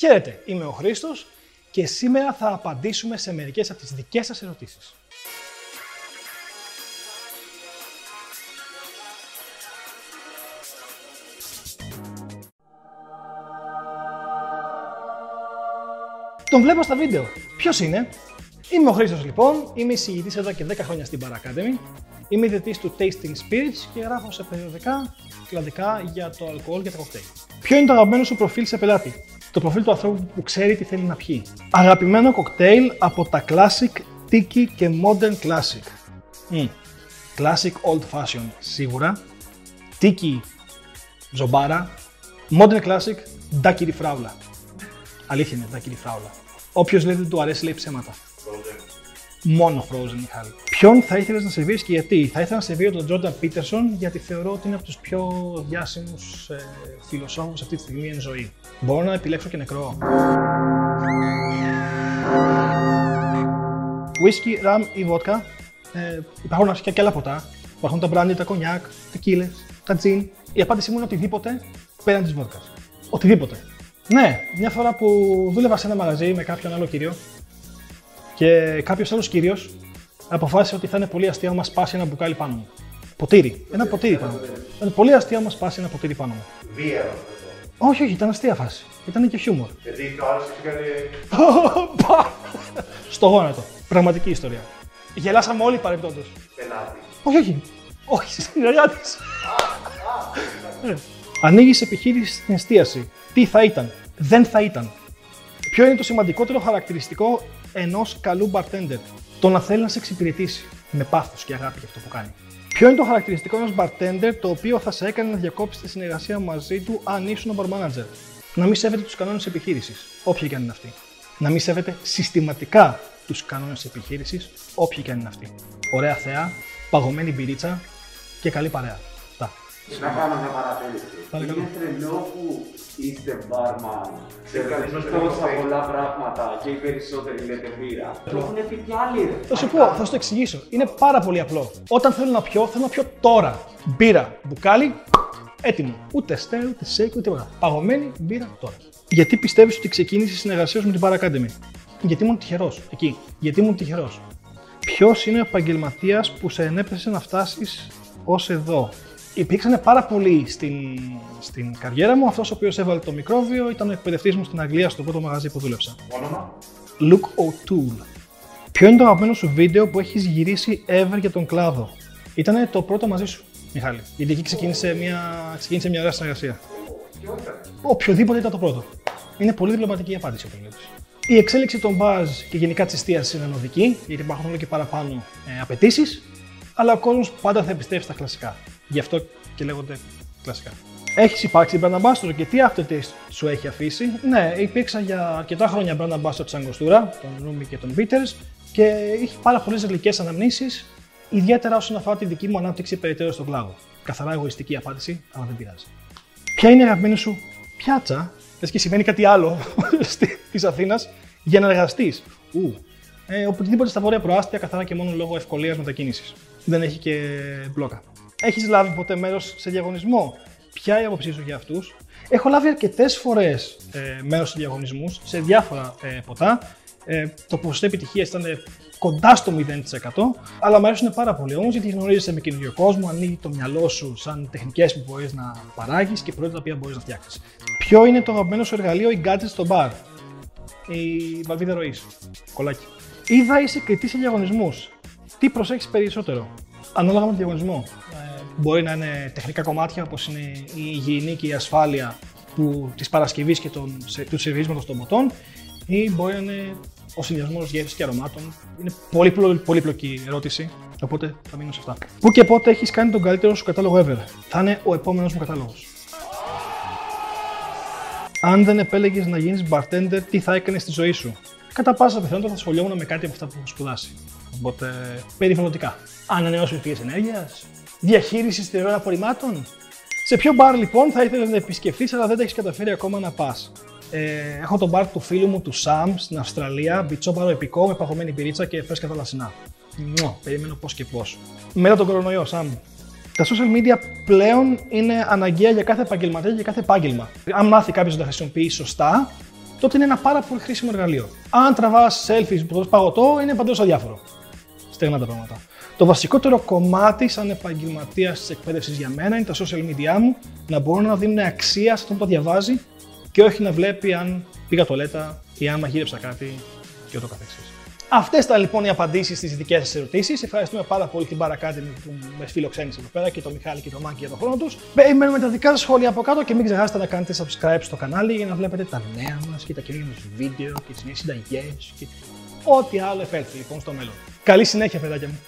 Χαίρετε, είμαι ο Χρήστος και σήμερα θα απαντήσουμε σε μερικές από τις δικές σας ερωτήσεις. Τον βλέπω στα βίντεο. Ποιος είναι; Είμαι ο Χρήστος λοιπόν, είμαι εισηγητής εδώ και 10 χρόνια στην Bar Academy. Είμαι ιδιωτής του Tasting Spirits και γράφω σε περιοδικά κλαδικά για το αλκοόλ και τα κοκτέιλ. Ποιο είναι το αγαπημένο σου προφίλ σε πελάτη; Το προφίλ του ανθρώπου που ξέρει τι θέλει να πιει. Αγαπημένο κοκτέιλ από τα Classic, Tiki και Modern Classic. Mm. Classic Old Fashion σίγουρα. Tiki Ζομπάρα. Modern Classic Daiquiri Φράουλα. Αλήθεια είναι Daiquiri Φράουλα. Όποιος λέει δεν του αρέσει λέει ψέματα. Μόνο Frozen, Μιχάλη. Ποιον θα ήθελες να σερβίρει και γιατί; Θα ήθελα να σερβίρω τον Jordan Peterson γιατί θεωρώ ότι είναι από τους πιο διάσημους ε, φιλοσόφους αυτή τη στιγμή εν ζωή. Μπορώ να επιλέξω και νεκρό. Whisky, rum ή vodka. Ε, υπάρχουν αρχικά και άλλα ποτά. Υπάρχουν τα brandy, τα κονιάκ, τα κύλε, τα τζιν. Η απάντησή μου είναι οτιδήποτε πέραν της βότκα. Οτιδήποτε. Ναι, μια φορά που δούλευα σε ένα μαγαζί με κάποιον άλλο κύριο και κάποιος άλλος κύριος αποφάσισε ότι θα είναι πολύ αστείο να μα σπάσει ένα μπουκάλι πάνω μου. Ποτήρι. Ένα ποτήρι πάνω μου. Ήταν πολύ αστείο να μα σπάσει ένα ποτήρι πάνω μου. Βία. Όχι, όχι, ήταν αστεία φάση. Ήταν και χιούμορ. Γιατί το άλλο έχει κάνει Στο γόνατο. Πραγματική ιστορία. Γελάσαμε όλοι παρεμπιπτόντως. πελάτης. Όχι, όχι. Όχι, συνεργάτη. Ανοίγεις επιχείρηση στην εστίαση. Τι θα ήταν, δεν θα ήταν. Ποιο είναι το σημαντικότερο χαρακτηριστικό ενός καλού bartender; Το να θέλει να σε εξυπηρετήσει με πάθος και αγάπη για αυτό που κάνει. Ποιο είναι το χαρακτηριστικό ενός bartender το οποίο θα σε έκανε να διακόψεις τη συνεργασία μαζί του αν ήσουν bar manager; Να μην σέβεται τους κανόνες επιχείρησης, όποια και αν είναι αυτή. Να μην σέβεται συστηματικά τους κανόνες επιχείρησης, όποια και αν είναι αυτή. Ωραία θέα, παγωμένη μπυρίτσα και καλή παρέα. Αυτά. Να κάνω μια παρατήρηση. Παρακαλώ. Είναι τρελό που είστε μπάρμαν. Ξέρετε καλύτερο τόσα κοκτέιλ. πολλά πράγματα και οι περισσότεροι λέτε μπύρα. Το έχουν πει κι άλλοι ρε. Θα σου πω, θα σου το εξηγήσω. Είναι πάρα πολύ απλό. Όταν θέλω να πιω, θέλω να πιω τώρα. Μπύρα, μπουκάλι, έτοιμο. Ούτε stir, ούτε shake, ούτε τίποτα. Παγωμένη μπύρα τώρα. Γιατί πιστεύεις ότι ξεκίνησε η συνεργασία σου με την Bar Academy; Γιατί ήμουν τυχερός εκεί. Γιατί ήμουν τυχερός. Ποιος είναι ο επαγγελματίας που σε ενέπνευσε να φτάσεις ως εδώ; Υπήρξαν πάρα πολλοί στην, στην καριέρα μου. Αυτός ο οποίος έβαλε το μικρόβιο ήταν ο εκπαιδευτής μου στην Αγγλία στο πρώτο μαγαζί που δούλεψα. Όνομα; Luke O'Toole. Ποιο είναι το αγαπημένο σου βίντεο που έχεις γυρίσει ever για τον κλάδο; Ήταν το πρώτο μαζί σου, Μιχάλη. Γιατί εκεί ξεκίνησε μια, ξεκίνησε μια ωραία συνεργασία. Οποιοδήποτε ήταν το πρώτο. Είναι πολύ διπλωματική η απάντηση όπως βλέπεις. Η εξέλιξη των buzz και γενικά της εστίασης είναι ανωδική, γιατί υπάρχουν όλο και παραπάνω ε, απαιτήσεις, αλλά ο κόσμος πάντα θα επιστρέψει στα κλασικά. Γι' αυτό και λέγονται κλασικά. Έχεις υπάρξει brand ambassador και τι aftertaste σου έχει αφήσει; Ναι, υπήρξα για αρκετά χρόνια brand ambassador της Αγκοστούρα, τον Ρούμι και τον Peters και έχει πάρα πολλές γλυκές αναμνήσεις, ιδιαίτερα όσον αφορά τη δική μου ανάπτυξη περαιτέρω στον κλάδο. Καθαρά εγωιστική απάντηση, αλλά δεν πειράζει. Ποια είναι η αγαπημένη σου πιάτσα, λε και σημαίνει κάτι άλλο της Αθήνας, για να εργαστείς. Ου. Ε, οπουδήποτε στα βόρεια προάστια, καθαρά και μόνο λόγω ευκολίας μετακίνησης. Δεν έχει και μπλόκα. Έχεις λάβει ποτέ μέρος σε διαγωνισμό; Ποια είναι η άποψή σου για αυτούς; Έχω λάβει αρκετές φορές ε, μέρος σε διαγωνισμούς σε διάφορα ε, ποτά. Ε, το ποσοστό επιτυχίας ήταν κοντά στο 0%, αλλά μου αρέσουν πάρα πολύ όμως γιατί γνωρίζεσαι με καινούριο κόσμο, ανοίγει το μυαλό σου σαν τεχνικές που μπορείς να παράγεις και προϊόντα τα οποία μπορείς να φτιάξεις. Ποιο είναι το αγαπημένο σου εργαλείο ή gadget στο bar, η βαλβίδα ροής. Κολλάκι. Είδα είσαι κριτής σε διαγωνισμούς. Τι προσέχεις περισσότερο, ανάλογα με τον διαγωνισμό; Ε, μπορεί να είναι τεχνικά κομμάτια όπως είναι η υγιεινή και η ασφάλεια του, της παρασκευής και των, σε, του σερβίσματος των ποτών ή μπορεί να είναι ο συνδυασμός γεύσης και αρωμάτων. Είναι πολύ πλο- πολύπλοκη ερώτηση, οπότε θα μείνω σε αυτά. Πού και πότε έχεις κάνει τον καλύτερο σου κατάλογο ever; Θα είναι ο επόμενος μου κατάλογος. Αν δεν επέλεγες να γίνεις bartender, τι θα έκανες στη ζωή σου; Κατά πάσα πιθανότητα θα ασχολιόμουν με κάτι από αυτά που έχω σπουδάσει. Οπότε περιβαλλοντικά. Ανανεώσιμε πηγές ενέργειας, διαχείρισης στερεών απορριμμάτων; Σε ποιο μπαρ λοιπόν θα ήθελες να επισκεφθείς, αλλά δεν τα έχεις καταφέρει ακόμα να πας; Ε, έχω τον μπαρ του φίλου μου του Σαμ στην Αυστραλία, μπιτσόμπαρο επικό με παγωμένη πυρίτσα και φρέσκα θαλασσινά. Μουα, περιμένω πώς και πώς. Μετά τον κορονοϊό, Σαμ. Τα social media πλέον είναι αναγκαία για κάθε επαγγελματία και για κάθε επάγγελμα. Αν μάθει κάποιος να τα χρησιμοποιεί σωστά, τότε είναι ένα πάρα πολύ χρήσιμο εργαλείο. Αν τραβάς selfies που παγωτό, είναι παντός αδιάφορο. Στεγνά τα πράγματα. Το βασικότερο κομμάτι σαν επαγγελματίας της εκπαίδευσης για μένα είναι τα social media μου να μπορούν να δίνουν αξία σε αυτόν που το διαβάζει και όχι να βλέπει αν πήγα τολέτα ή αν μαγείρεψα κάτι και ούτω καθεξής. Αυτές ήταν λοιπόν οι απαντήσεις στις δικές σας ερωτήσεις. Ευχαριστούμε πάρα πολύ την Παρακάτη που με φιλοξένησε εδώ πέρα και το Μιχάλη και το Μάκη για τον χρόνο τους. Περιμένουμε τα δικά σας σχόλια από κάτω και μην ξεχάσετε να κάνετε subscribe στο κανάλι για να βλέπετε τα νέα μας και τα καινούργια μας βίντεο και τις νέες συνταγές και ό,τι άλλο εφέλθει λοιπόν στο μέλλον. Καλή συνέχεια, παιδάκια μου.